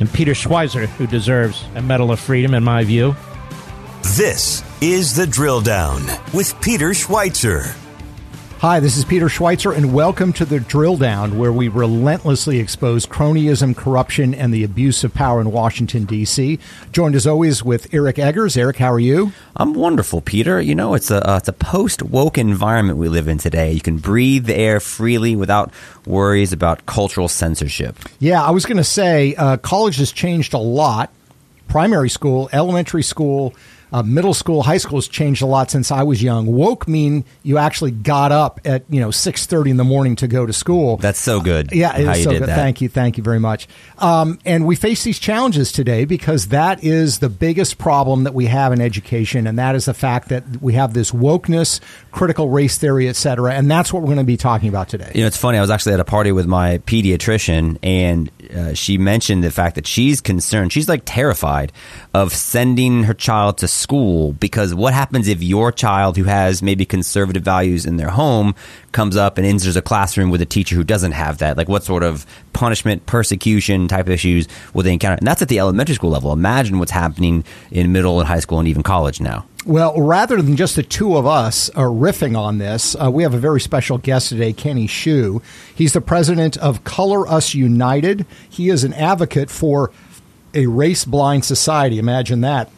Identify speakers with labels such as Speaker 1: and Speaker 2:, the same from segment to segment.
Speaker 1: and Peter Schweizer, who deserves a Medal of Freedom, in my view.
Speaker 2: This is The Drill Down with Peter Schweizer.
Speaker 3: Hi, this is Peter Schweizer, and welcome to the Drill Down, where we relentlessly expose cronyism, corruption, and the abuse of power in Washington, D.C. Joined as always with Eric Eggers. Eric, how are you?
Speaker 4: I'm wonderful, Peter. You know, it's a uh, it's a post woke environment we live in today. You can breathe the air freely without worries about cultural censorship.
Speaker 3: Yeah, I was going to say uh, college has changed a lot. Primary school, elementary school, uh, middle school, high school has changed a lot since I was young. Woke mean you actually got up at you know six thirty in the morning to go to school.
Speaker 4: That's so good.
Speaker 3: Uh, yeah, it's so good.
Speaker 4: that.
Speaker 3: Thank you, thank you very much. Um, and we face these challenges today because that is the biggest problem that we have in education, and that is the fact that we have this wokeness, critical race theory, et cetera, and that's what we're going to be talking about today.
Speaker 4: You know, it's funny. I was actually at a party with my pediatrician, and uh, she mentioned the fact that she's concerned. She's like terrified of sending her child to school because what happens if your child, who has maybe conservative values in their home, comes up and enters a classroom with a teacher who doesn't have that? Like, what sort of punishment, persecution type issues will they encounter? And that's at the elementary school level. Imagine what's happening in middle and high school and even college now.
Speaker 3: Well, rather than just the two of us uh, riffing on this, uh, we have a very special guest today, Kenny Xu. He's the president of Color Us United. He is an advocate for a race blind society. Imagine that.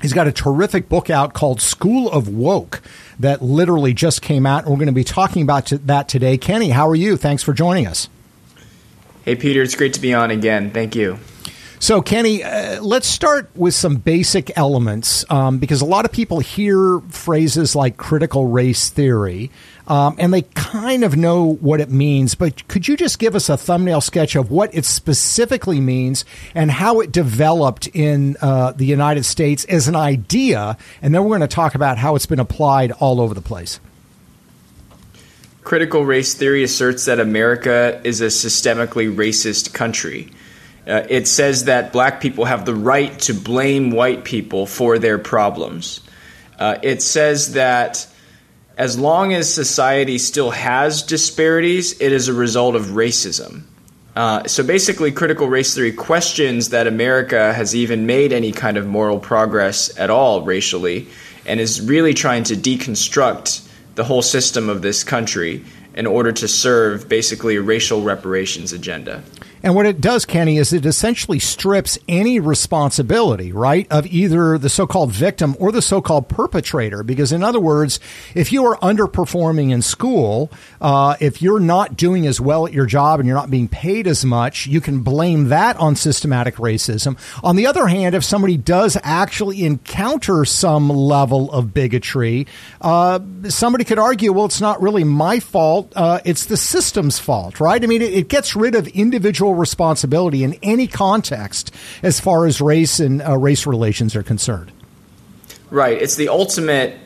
Speaker 3: He's got a terrific book out called School of Woke that literally just came out, we're going to be talking about that today. Kenny, how are you? Thanks for joining us.
Speaker 5: Hey, Peter, it's great to be on again. Thank you.
Speaker 3: So, Kenny, uh, let's start with some basic elements um, because a lot of people hear phrases like critical race theory um, and they kind of know what it means. But could you just give us a thumbnail sketch of what it specifically means and how it developed in uh, the United States as an idea? And then we're going to talk about how it's been applied all over the place.
Speaker 5: Critical race theory asserts that America is a systemically racist country. Uh, it says that black people have the right to blame white people for their problems. Uh, it says that as long as society still has disparities, it is a result of racism. Uh, so basically, critical race theory questions that America has even made any kind of moral progress at all racially, and is really trying to deconstruct the whole system of this country in order to serve basically a racial reparations agenda.
Speaker 3: And what it does, Kenny, is it essentially strips any responsibility, right, of either the so called victim or the so called perpetrator. Because, in other words, if you are underperforming in school, uh, if you're not doing as well at your job and you're not being paid as much, you can blame that on systematic racism. On the other hand, if somebody does actually encounter some level of bigotry, uh, somebody could argue, well, it's not really my fault, uh, it's the system's fault, right? I mean, it, it gets rid of individual responsibility in any context as far as race and uh, race relations are concerned.
Speaker 5: Right. It's the ultimate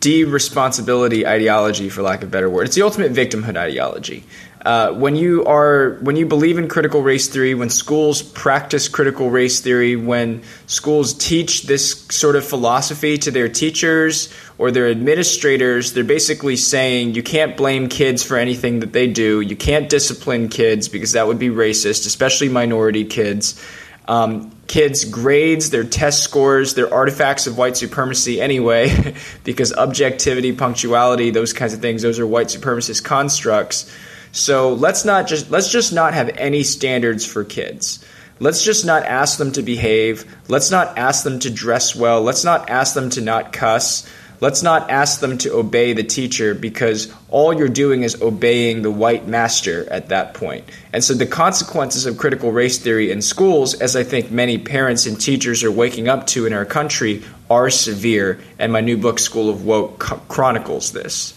Speaker 5: de-responsibility ideology, for lack of a better word. It's the ultimate victimhood ideology. Uh, when you are when you believe in critical race theory, when schools practice critical race theory, when schools teach this sort of philosophy to their teachers or their administrators, they're basically saying you can't blame kids for anything that they do. You can't discipline kids because that would be racist, especially minority kids. Um, kids' grades, their test scores, they're artifacts of white supremacy anyway, because objectivity, punctuality, those kinds of things, those are white supremacist constructs. So let's not just let's just not have any standards for kids. Let's just not ask them to behave. Let's not ask them to dress well. Let's not ask them to not cuss. Let's not ask them to obey the teacher because all you're doing is obeying the white master at that point. And so the consequences of critical race theory in schools, as I think many parents and teachers are waking up to in our country, are severe. And my new book, School of Woke, chronicles this.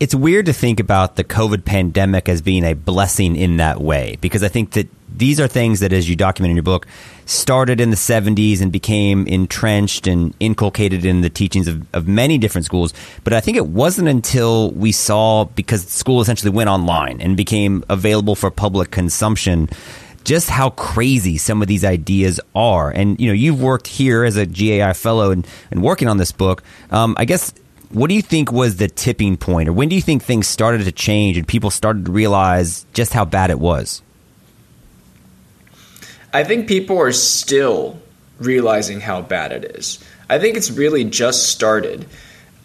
Speaker 4: It's weird to think about the COVID pandemic as being a blessing in that way because I think that these are things that, as you document in your book, started in the 70s and became entrenched and inculcated in the teachings of, of many different schools. But I think it wasn't until we saw, because school essentially went online and became available for public consumption, just how crazy some of these ideas are. And, you know, you've worked here as a GAI fellow and, and working on this book. Um, I guess what do you think was the tipping point, or when do you think things started to change and people started to realize just how bad it was?
Speaker 5: I think people are still realizing how bad it is. I think it's really just started.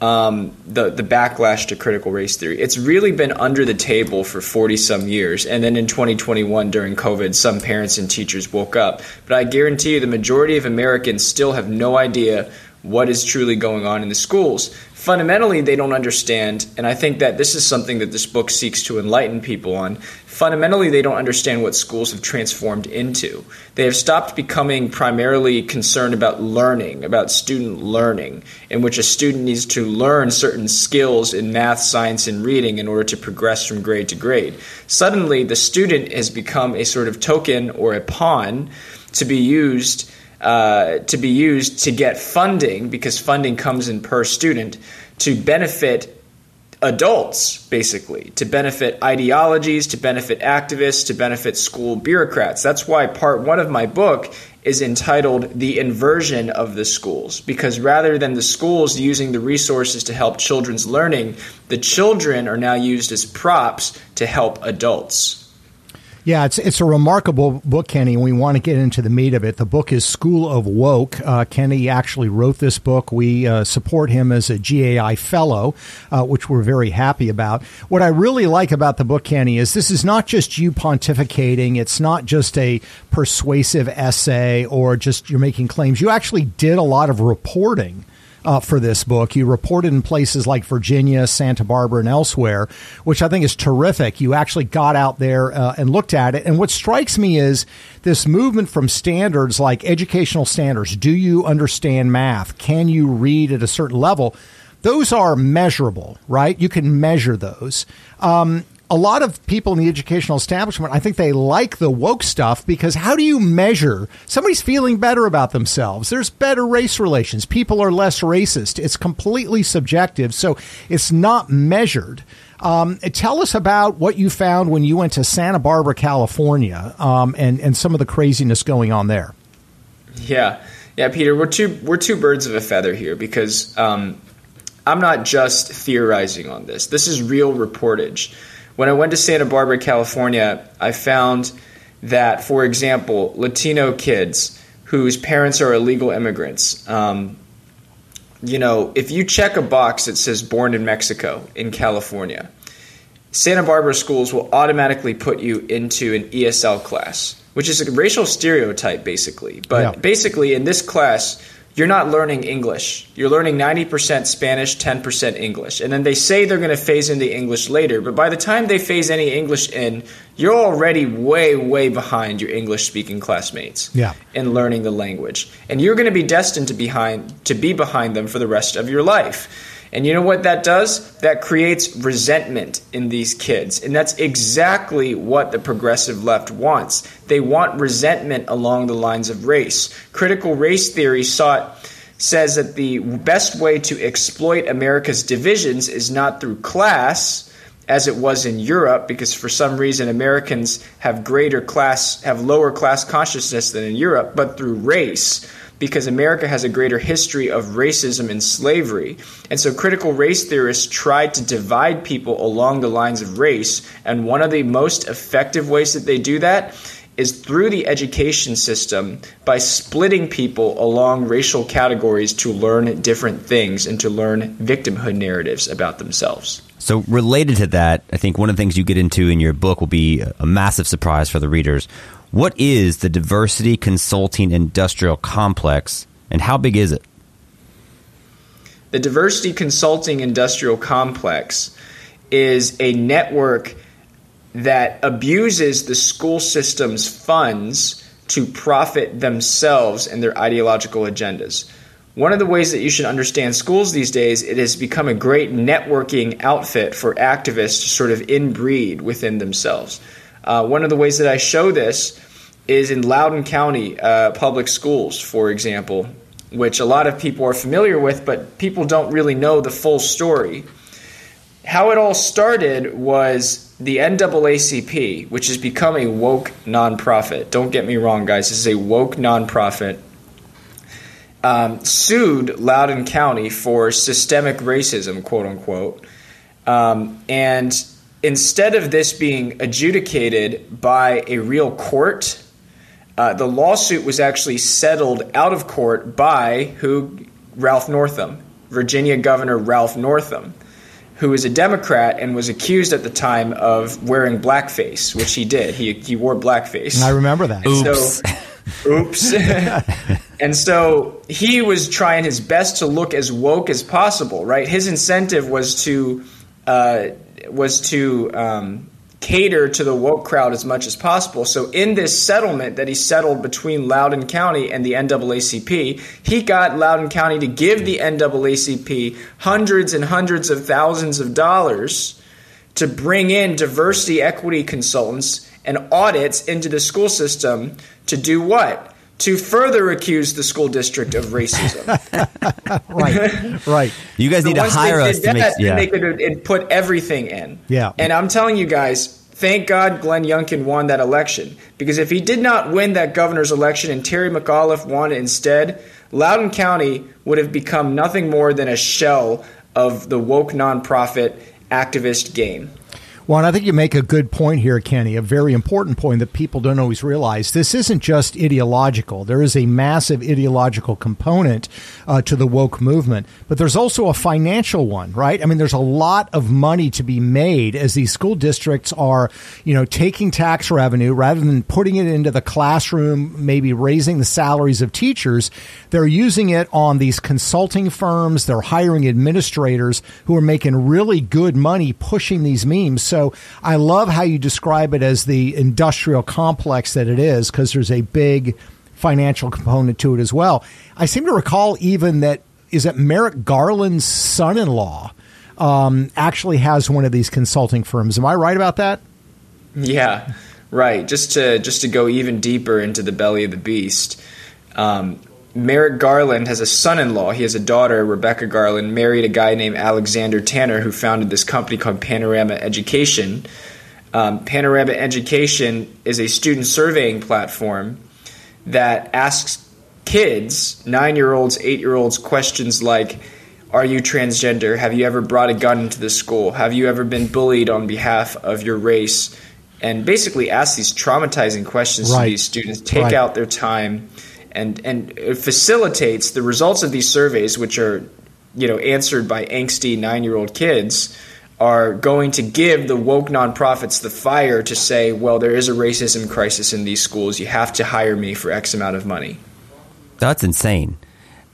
Speaker 5: Um, the the backlash to critical race theory. It's really been under the table for forty some years, and then in 2021 during COVID, some parents and teachers woke up. But I guarantee you, the majority of Americans still have no idea what is truly going on in the schools. Fundamentally they don't understand and i think that this is something that this book seeks to enlighten people on fundamentally they don't understand what schools have transformed into. They have stopped becoming primarily concerned about learning about student learning in which a student needs to learn certain skills in math science and reading in order to progress from grade to grade. Suddenly the student has become a sort of token or a pawn to be used uh, to be used to get funding because funding comes in per student to benefit adults, basically, to benefit ideologies, to benefit activists, to benefit school bureaucrats. That's why part one of my book is entitled The Inversion of the Schools, because rather than the schools using the resources to help children's learning, the children are now used as props to help adults.
Speaker 3: Yeah, it's it's a remarkable book, Kenny. And we want to get into the meat of it. The book is School of Woke. Uh, Kenny actually wrote this book. We uh, support him as a GAI fellow, uh, which we're very happy about. What I really like about the book, Kenny, is this is not just you pontificating. It's not just a persuasive essay or just you're making claims. You actually did a lot of reporting uh, for this book. You reported in places like Virginia, Santa Barbara, and elsewhere, which I think is terrific. You actually got out there uh, and looked at it. And what strikes me is this movement from standards like educational standards. Do you understand math? Can you read at a certain level? Those are measurable, right? You can measure those. Um, a lot of people in the educational establishment, I think they like the woke stuff because how do you measure somebody's feeling better about themselves? There's better race relations. People are less racist. It's completely subjective, so it's not measured. Um, tell us about what you found when you went to Santa Barbara, California, um, and and some of the craziness going on there.
Speaker 5: Yeah, yeah, Peter, we're two we're two birds of a feather here because um, I'm not just theorizing on this. This is real reportage. When I went to Santa Barbara, California, I found that, for example, Latino kids whose parents are illegal immigrants, um, you know, if you check a box that says born in Mexico in California, Santa Barbara schools will automatically put you into an ESL class, which is a racial stereotype, basically. But yeah. basically, in this class, you're not learning English. You're learning 90% Spanish, 10% English. And then they say they're going to phase in the English later, but by the time they phase any English in, you're already way, way behind your English speaking classmates
Speaker 3: yeah.
Speaker 5: in learning the language. And you're going to be destined to behind to be behind them for the rest of your life. And you know what that does? That creates resentment in these kids. And that's exactly what the progressive left wants. They want resentment along the lines of race. Critical race theory sought says that the best way to exploit America's divisions is not through class as it was in Europe because for some reason Americans have greater class have lower class consciousness than in Europe but through race because America has a greater history of racism and slavery. And so critical race theorists try to divide people along the lines of race. And one of the most effective ways that they do that is through the education system by splitting people along racial categories to learn different things and to learn victimhood narratives about themselves.
Speaker 4: So, related to that, I think one of the things you get into in your book will be a massive surprise for the readers. What is the Diversity Consulting Industrial Complex and how big is it?
Speaker 5: The Diversity Consulting Industrial Complex is a network that abuses the school system's funds to profit themselves and their ideological agendas. one of the ways that you should understand schools these days, it has become a great networking outfit for activists to sort of inbreed within themselves. Uh, one of the ways that I show this is in Loudoun County uh, public schools, for example, which a lot of people are familiar with, but people don't really know the full story. How it all started was the NAACP, which has become a woke nonprofit. Don't get me wrong, guys, this is a woke nonprofit um, sued Loudoun County for systemic racism, quote unquote. Um, and instead of this being adjudicated by a real court, uh, the lawsuit was actually settled out of court by who? Ralph Northam, Virginia Governor Ralph Northam, who is a Democrat and was accused at the time of wearing blackface, which he did. He, he wore blackface.
Speaker 3: I remember that.
Speaker 4: Oops.
Speaker 5: So, Oops. and so he was trying his best to look as woke as possible, right? His incentive was to uh, was to um, cater to the woke crowd as much as possible. So in this settlement that he settled between Loudoun County and the NAACP, he got Loudoun County to give the NAACP hundreds and hundreds of thousands of dollars to bring in diversity equity consultants and audits into the school system to do what? To further accuse the school district of racism.
Speaker 3: right, right.
Speaker 4: You guys
Speaker 5: So
Speaker 4: need to
Speaker 5: once they
Speaker 4: hire
Speaker 5: did
Speaker 4: us to
Speaker 5: that,
Speaker 4: make.
Speaker 5: then
Speaker 4: Yeah.
Speaker 5: they could have put everything in.
Speaker 3: Yeah.
Speaker 5: And I'm telling you guys, thank God Glenn Youngkin won that election. Because if he did not win that governor's election and Terry McAuliffe won instead, Loudoun County would have become nothing more than a shell of the woke nonprofit activist game.
Speaker 3: Well, and I think you make a good point here, Kenny, a very important point that people don't always realize. This isn't just ideological. There is a massive ideological component uh, to the woke movement, but there's also a financial one, right? I mean, there's a lot of money to be made as these school districts are, you know, taking tax revenue rather than putting it into the classroom, maybe raising the salaries of teachers. They're using it on these consulting firms. They're hiring administrators who are making really good money pushing these memes. So I love how you describe it as the industrial complex that it is because there's a big financial component to it as well. I seem to recall even that is it Merrick Garland's son-in-law um, actually has one of these consulting firms. Am I right about that?
Speaker 5: Yeah, right. Just to just to go even deeper into the belly of the beast, um, Merrick Garland has a son-in-law. He has a daughter, Rebecca Garland, married a guy named Alexander Tanner, who founded this company called Panorama Education. Um, Panorama Education is a student surveying platform that asks kids, nine-year-olds, eight-year-olds, questions like. Are you transgender? Have you ever brought a gun into the school? Have you ever been bullied on behalf of your race? And basically ask these traumatizing questions
Speaker 3: Right.
Speaker 5: to these students, take
Speaker 3: Right.
Speaker 5: out their time, and and it facilitates the results of these surveys, which are you know answered by angsty nine year old kids, are going to give the woke nonprofits the fire to say, well, there is a racism crisis in these schools. You have to hire me for X amount of money.
Speaker 4: That's insane.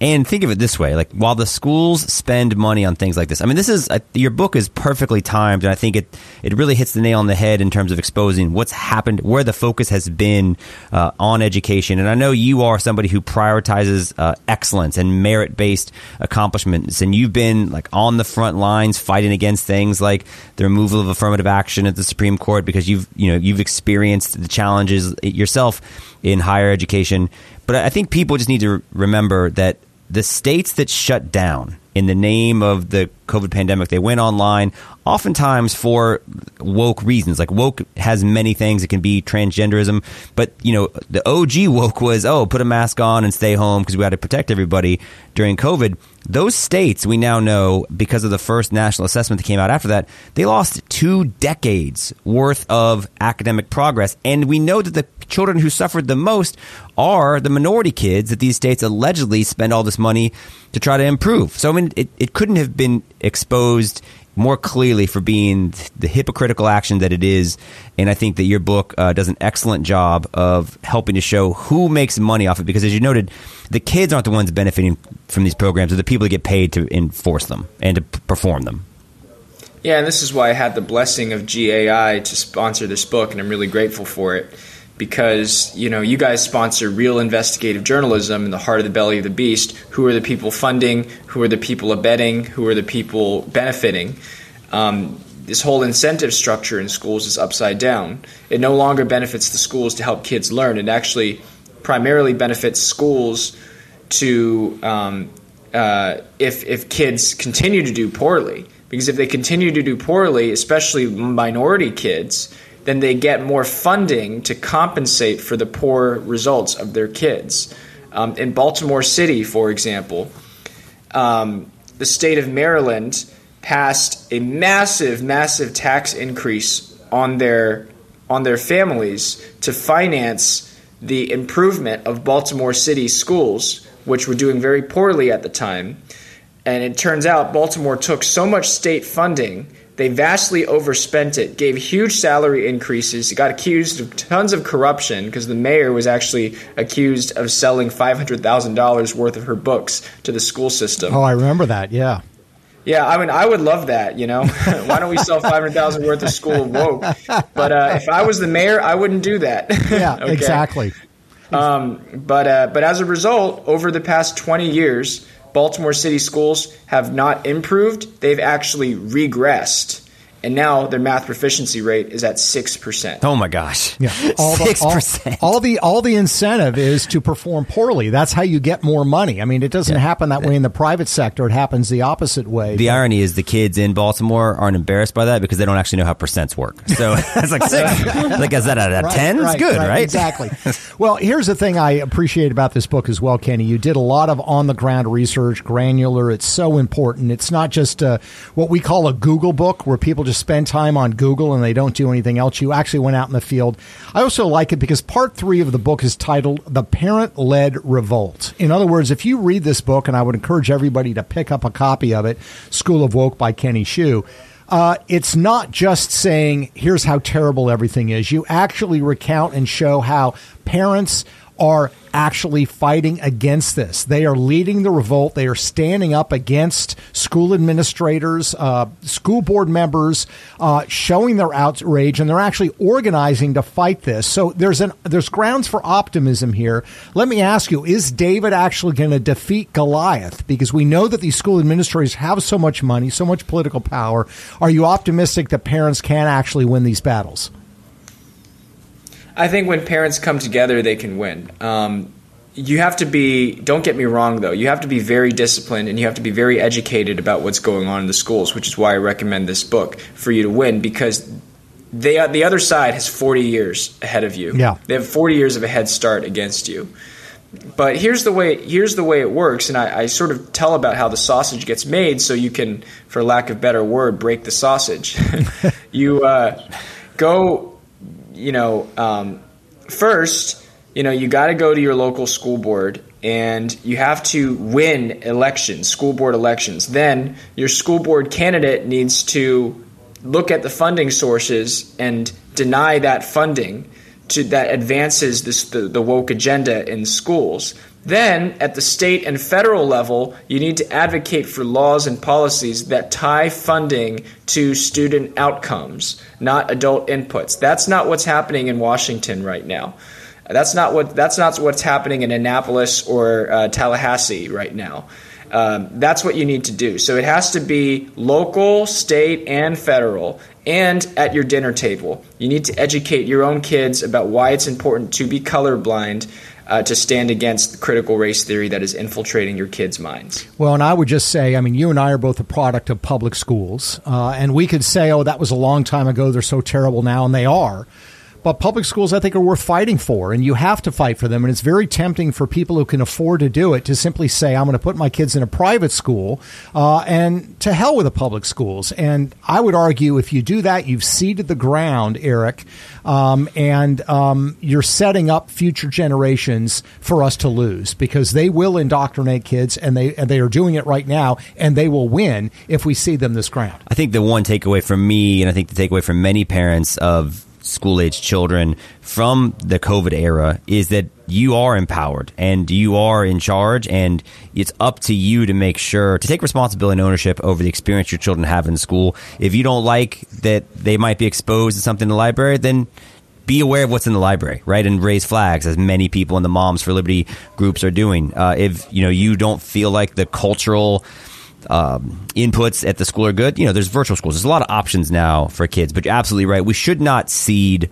Speaker 4: And think of it this way: like while the schools spend money on things like this, I mean, this is uh, your book is perfectly timed, and I think it it really hits the nail on the head in terms of exposing what's happened, where the focus has been uh, on education. And I know you are somebody who prioritizes uh, excellence and merit based accomplishments, and you've been like on the front lines fighting against things like the removal of affirmative action at the Supreme Court because you've you know you've experienced the challenges yourself in higher education. But I think people just need to remember that the states that shut down in the name of the COVID pandemic, they went online oftentimes for woke reasons. Like woke has many things. It can be transgenderism, but you know, the OG woke was, oh, put a mask on and stay home because we had to protect everybody during COVID. Those states we now know because of the first national assessment that came out after that, they lost two decades worth of academic progress. And we know that the children who suffered the most are the minority kids that these states allegedly spend all this money to try to improve. So, I mean, it, it couldn't have been exposed more clearly for being the hypocritical action that it is. And I think that your book uh, does an excellent job of helping to show who makes money off it. Because as you noted, the kids aren't the ones benefiting from these programs, they're the people that get paid to enforce them and to perform them.
Speaker 5: Yeah, and this is why I had the blessing of GAI to sponsor this book, and I'm really grateful for it because you know you guys sponsor real investigative journalism in the heart of the belly of the beast. Who are the people funding? Who are the people abetting? Who are the people benefiting? Um, this whole incentive structure in schools is upside down. It no longer benefits the schools to help kids learn. It actually primarily benefits schools to um, uh, if if kids continue to do poorly. Because if they continue to do poorly, especially minority kids, then they get more funding to compensate for the poor results of their kids. Um, in Baltimore City, for example, um, the state of Maryland passed a massive, massive tax increase on their on their families to finance the improvement of Baltimore City schools, which were doing very poorly at the time. And it turns out Baltimore took so much state funding, they vastly overspent it, gave huge salary increases, got accused of tons of corruption because the mayor was actually accused of selling $500,000 worth of her books to the school system.
Speaker 3: Oh, I remember that, yeah.
Speaker 5: Yeah, I mean, I would love that. You know, why don't we sell five hundred thousand worth of school woke? But uh, if I was the mayor, I wouldn't do that.
Speaker 3: Yeah, okay? exactly.
Speaker 5: Um, but uh, but as a result, over the past twenty years, Baltimore City schools have not improved; they've actually regressed and now their math proficiency rate is at six percent.
Speaker 4: Oh my gosh!
Speaker 3: Yeah, six percent. All, all, the all the incentive is to perform poorly. That's how you get more money. I mean, it doesn't yeah. happen that way in the private sector. It happens the opposite way.
Speaker 4: The but. irony is the kids in Baltimore aren't embarrassed by that because they don't actually know how percents work. So it's like six. like is that a, a ten? Right, it's good, right, right?
Speaker 3: Exactly. well, here's the thing I appreciate about this book as well, Kenny. You did a lot of on the ground research, granular. It's so important. It's not just a, what we call a Google book where people just spend time on Google and they don't do anything else. You actually went out in the field. I also like it because part three of the book is titled The Parent Led Revolt. In other words, if you read this book, and I would encourage everybody to pick up a copy of it, School of Woke by Kenny Xu. Uh, it's not just saying, here's how terrible everything is. You actually recount and show how parents are actually fighting against this. They are leading the revolt. They are standing up against school administrators, uh, school board members, uh, showing their outrage, and they're actually organizing to fight this. So there's an there's grounds for optimism here. Let me ask you: Is David actually going to defeat Goliath? Because we know that these school administrators have so much money, so much political power. Are you optimistic that parents can actually win these battles?
Speaker 5: I think when parents come together, they can win. Um, you have to be, don't get me wrong though, you have to be very disciplined and you have to be very educated about what's going on in the schools, which is why I recommend this book for you to win because they, the other side has 40 years ahead of you.
Speaker 3: Yeah.
Speaker 5: They have 40 years of a head start against you. But here's the way here's the way it works, and I, I sort of tell about how the sausage gets made, so you can, for lack of better word, break the sausage. you uh, go you know, um, first, you know, you got to go to your local school board and you have to win elections, school board elections. Then your school board candidate needs to look at the funding sources and deny that funding to, that advances this, the, the woke agenda in schools. Then, at the state and federal level, you need to advocate for laws and policies that tie funding to student outcomes, not adult inputs. That's not what's happening in Washington right now. That's not what that's not what's happening in Annapolis or uh, Tallahassee right now. Um, that's what you need to do. So it has to be local, state, and federal, and at your dinner table. You need to educate your own kids about why it's important to be colorblind uh, to stand against the critical race theory that is infiltrating your kids' minds.
Speaker 3: Well, and I would just say, I mean, you and I are both a product of public schools, uh, and we could say, oh, that was a long time ago. They're so terrible now, and they are. But public schools, I think, are worth fighting for, and you have to fight for them. And it's very tempting for people who can afford to do it to simply say, I'm going to put my kids in a private school, uh, and to hell with the public schools. And I would argue if you do that, you've ceded the ground, Eric, um, and um, you're setting up future generations for us to lose because they will indoctrinate kids, and they, and they are doing it right now, and they will win if we see them this ground.
Speaker 4: I think the one takeaway from me, and I think the takeaway from many parents of school age children from the COVID era is that you are empowered and you are in charge, and it's up to you to make sure to take responsibility and ownership over the experience your children have in school. If you don't like that they might be exposed to something in the library, then be aware of what's in the library, right, and raise flags as many people in the Moms for Liberty groups are doing. Uh, if you know you don't feel like the cultural um, inputs at the school are good, you know, there's virtual schools. There's a lot of options now for kids, but you're absolutely right. We should not cede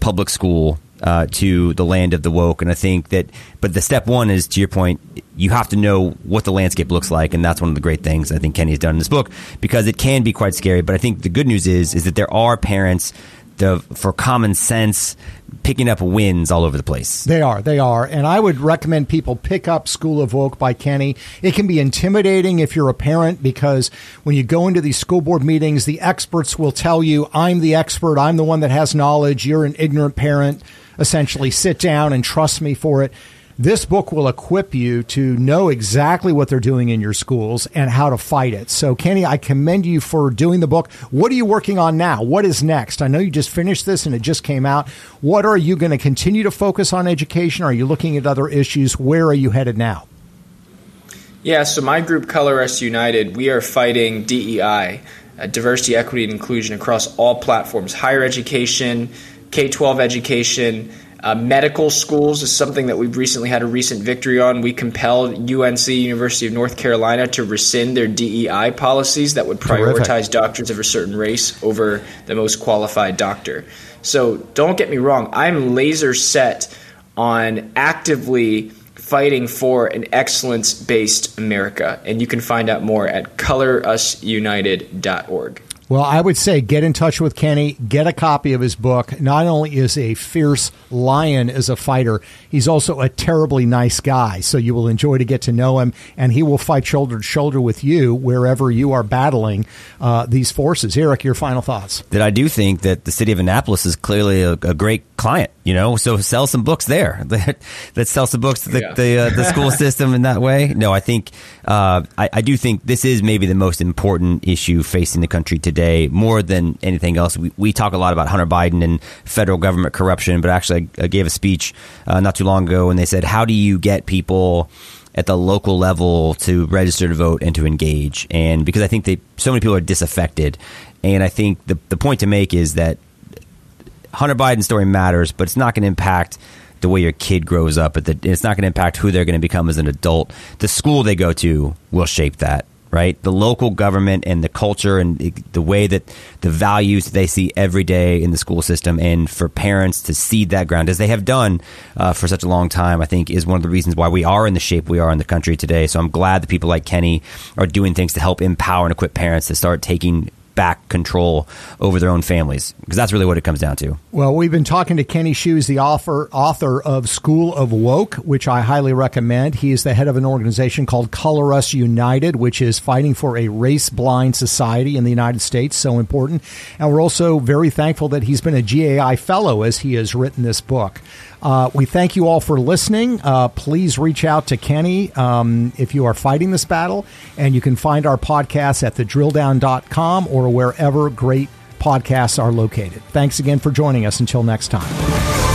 Speaker 4: public school uh, to the land of the woke. And I think that, but the step one is to your point, you have to know what the landscape looks like, and that's one of the great things I think Kenny has done in this book because it can be quite scary. But I think the good news is is that there are parents the for common sense picking up wins all over the place.
Speaker 3: They are, they are, and I would recommend people pick up School of Woke by Kenny. It can be intimidating if you're a parent because when you go into these school board meetings, the experts will tell you, "I'm the expert. I'm the one that has knowledge. You're an ignorant parent." Essentially, sit down and trust me for it. This book will equip you to know exactly what they're doing in your schools and how to fight it. So, Kenny, I commend you for doing the book. What are you working on now? What is next? I know you just finished this and it just came out. What are you going to continue to focus on education? Are you looking at other issues? Where are you headed now?
Speaker 5: Yeah, so my group, Color Us United, we are fighting DEI, uh, diversity, equity, and inclusion across all platforms higher education, K 12 education uh, medical schools is something that we've recently had a recent victory on. We compelled UNC, University of North Carolina, to rescind their DEI policies that would prioritize Terrific. doctors of a certain race over the most qualified doctor. So don't get me wrong, I'm laser set on actively fighting for an excellence based America. And you can find out more at colorusunited.org.
Speaker 3: Well, I would say get in touch with Kenny, get a copy of his book. Not only is a fierce lion as a fighter, he's also a terribly nice guy. So you will enjoy to get to know him, and he will fight shoulder to shoulder with you wherever you are battling uh, these forces. Eric, your final thoughts?
Speaker 4: That I do think that the city of Annapolis is clearly a, a great client. You know, so sell some books there. Let's sell some books to the yeah. the, uh, the, school system in that way. No, I think uh, I, I do think this is maybe the most important issue facing the country today more than anything else. We, we talk a lot about Hunter Biden and federal government corruption, but actually, I, I gave a speech uh, not too long ago, and they said, "How do you get people?" at the local level to register to vote and to engage. And because I think they, so many people are disaffected. And I think the, the point to make is that Hunter Biden's story matters, but it's not going to impact the way your kid grows up. It's not going to impact who they're going to become as an adult. The school they go to will shape that right? The local government and the culture and the way that the values they see every day in the school system, and for parents to cede that ground as they have done uh, for such a long time, I think is one of the reasons why we are in the shape we are in the country today. So I'm glad that people like Kenny are doing things to help empower and equip parents to start taking back control over their own families because that's really what it comes down to.
Speaker 3: Well, we've been talking to Kenny Shoes, the author author of School of Woke, which I highly recommend. He is the head of an organization called Color Us United, which is fighting for a race blind society in the United States. So important, and we're also very thankful that he's been a GAI fellow as he has written this book. Uh, we thank you all for listening. Uh, please reach out to Kenny um, if you are fighting this battle. And you can find our podcast at thedrilldown.com or wherever great podcasts are located. Thanks again for joining us. Until next time.